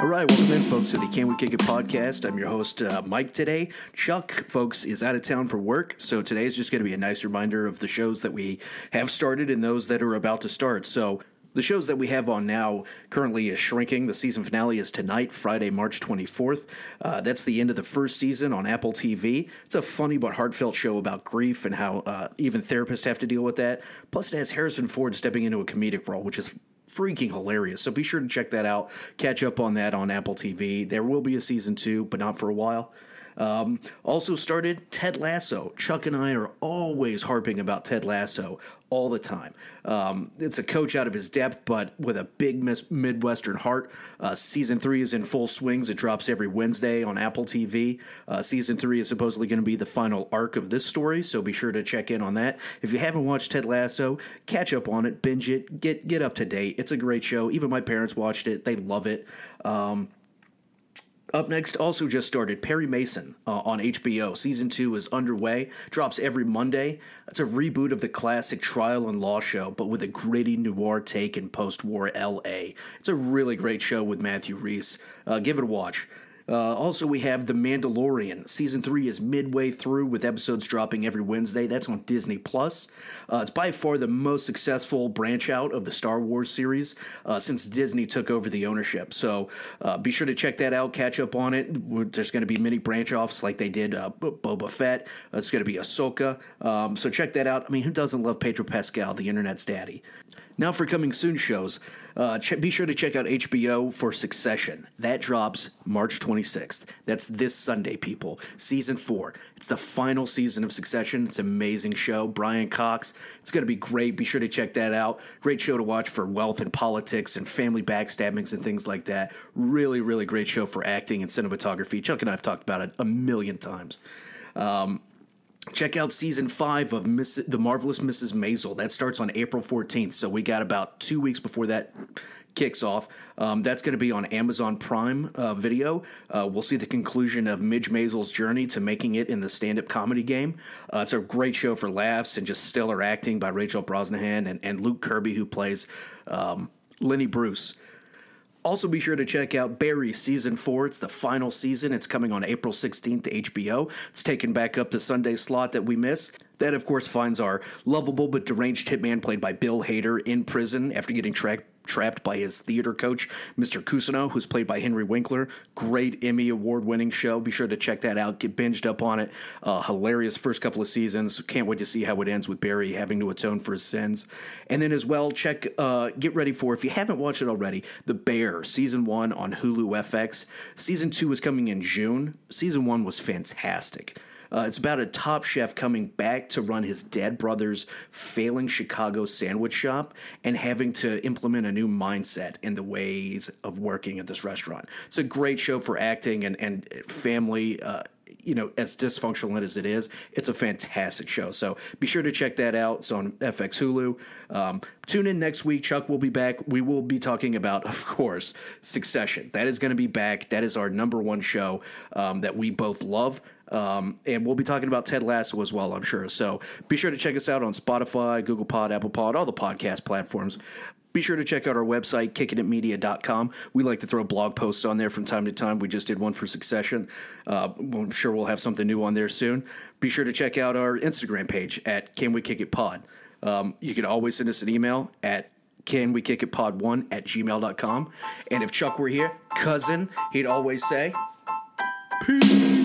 All right, welcome in, folks, to the Can We Kick It podcast. I'm your host, uh, Mike, today. Chuck, folks, is out of town for work, so today is just going to be a nice reminder of the shows that we have started and those that are about to start. So, the shows that we have on now currently is shrinking. The season finale is tonight, Friday, March 24th. Uh, that's the end of the first season on Apple TV. It's a funny but heartfelt show about grief and how uh, even therapists have to deal with that. Plus, it has Harrison Ford stepping into a comedic role, which is freaking hilarious. So be sure to check that out. Catch up on that on Apple TV. There will be a season two, but not for a while. Um, also started Ted Lasso. Chuck and I are always harping about Ted Lasso all the time. Um, it's a coach out of his depth, but with a big mis- Midwestern heart. Uh, season three is in full swings. It drops every Wednesday on Apple TV. Uh, season three is supposedly going to be the final arc of this story, so be sure to check in on that. If you haven't watched Ted Lasso, catch up on it, binge it, get get up to date. It's a great show. Even my parents watched it; they love it. Um, up next, also just started Perry Mason uh, on HBO. Season two is underway, drops every Monday. It's a reboot of the classic trial and law show, but with a gritty noir take in post war LA. It's a really great show with Matthew Rhys. Uh, give it a watch. Uh, also, we have The Mandalorian. Season three is midway through, with episodes dropping every Wednesday. That's on Disney Plus. Uh, it's by far the most successful branch out of the Star Wars series uh, since Disney took over the ownership. So uh, be sure to check that out. Catch up on it. There's going to be many branch offs like they did uh, Boba Fett. it's going to be Ahsoka. Um, so check that out. I mean, who doesn't love Pedro Pascal, the internet's daddy? Now for coming soon shows, uh, ch- be sure to check out HBO for Succession. That drops March 26th. That's this Sunday, people. Season four. It's the final season of Succession. It's an amazing show. Brian Cox. It's going to be great. Be sure to check that out. Great show to watch for wealth and politics and family backstabbings and things like that. Really, really great show for acting and cinematography. Chuck and I have talked about it a million times. Um, Check out season five of Miss, The Marvelous Mrs. Maisel. That starts on April 14th, so we got about two weeks before that kicks off. Um, that's going to be on Amazon Prime uh, Video. Uh, we'll see the conclusion of Midge Maisel's journey to making it in the stand up comedy game. Uh, it's a great show for laughs and just stellar acting by Rachel Brosnahan and, and Luke Kirby, who plays um, Lenny Bruce. Also, be sure to check out Barry Season 4. It's the final season. It's coming on April 16th to HBO. It's taken back up the Sunday slot that we miss. That, of course, finds our lovable but deranged hitman played by Bill Hader in prison after getting trapped by his theater coach, Mr. Cousineau, who's played by Henry Winkler. Great Emmy award winning show. Be sure to check that out. Get binged up on it. Uh, hilarious first couple of seasons. Can't wait to see how it ends with Barry having to atone for his sins. And then as well, check, uh, get ready for, if you haven't watched it already, The Bear, season one on Hulu FX. Season two is coming in June. Season one was fantastic. Uh, it's about a top chef coming back to run his dead brother's failing Chicago sandwich shop and having to implement a new mindset in the ways of working at this restaurant. It's a great show for acting and, and family. Uh, you know, as dysfunctional as it is, it's a fantastic show. So be sure to check that out. It's on FX Hulu. Um, tune in next week. Chuck will be back. We will be talking about, of course, Succession. That is going to be back. That is our number one show um, that we both love. Um, and we'll be talking about Ted Lasso as well, I'm sure. So be sure to check us out on Spotify, Google Pod, Apple Pod, all the podcast platforms. Be sure to check out our website, kickingitmedia.com. We like to throw blog posts on there from time to time. We just did one for Succession. Uh, I'm sure we'll have something new on there soon. Be sure to check out our Instagram page at Can We Kick It Pod. Um, you can always send us an email at can we kick it pod one at gmail.com. And if Chuck were here, cousin, he'd always say, Peace.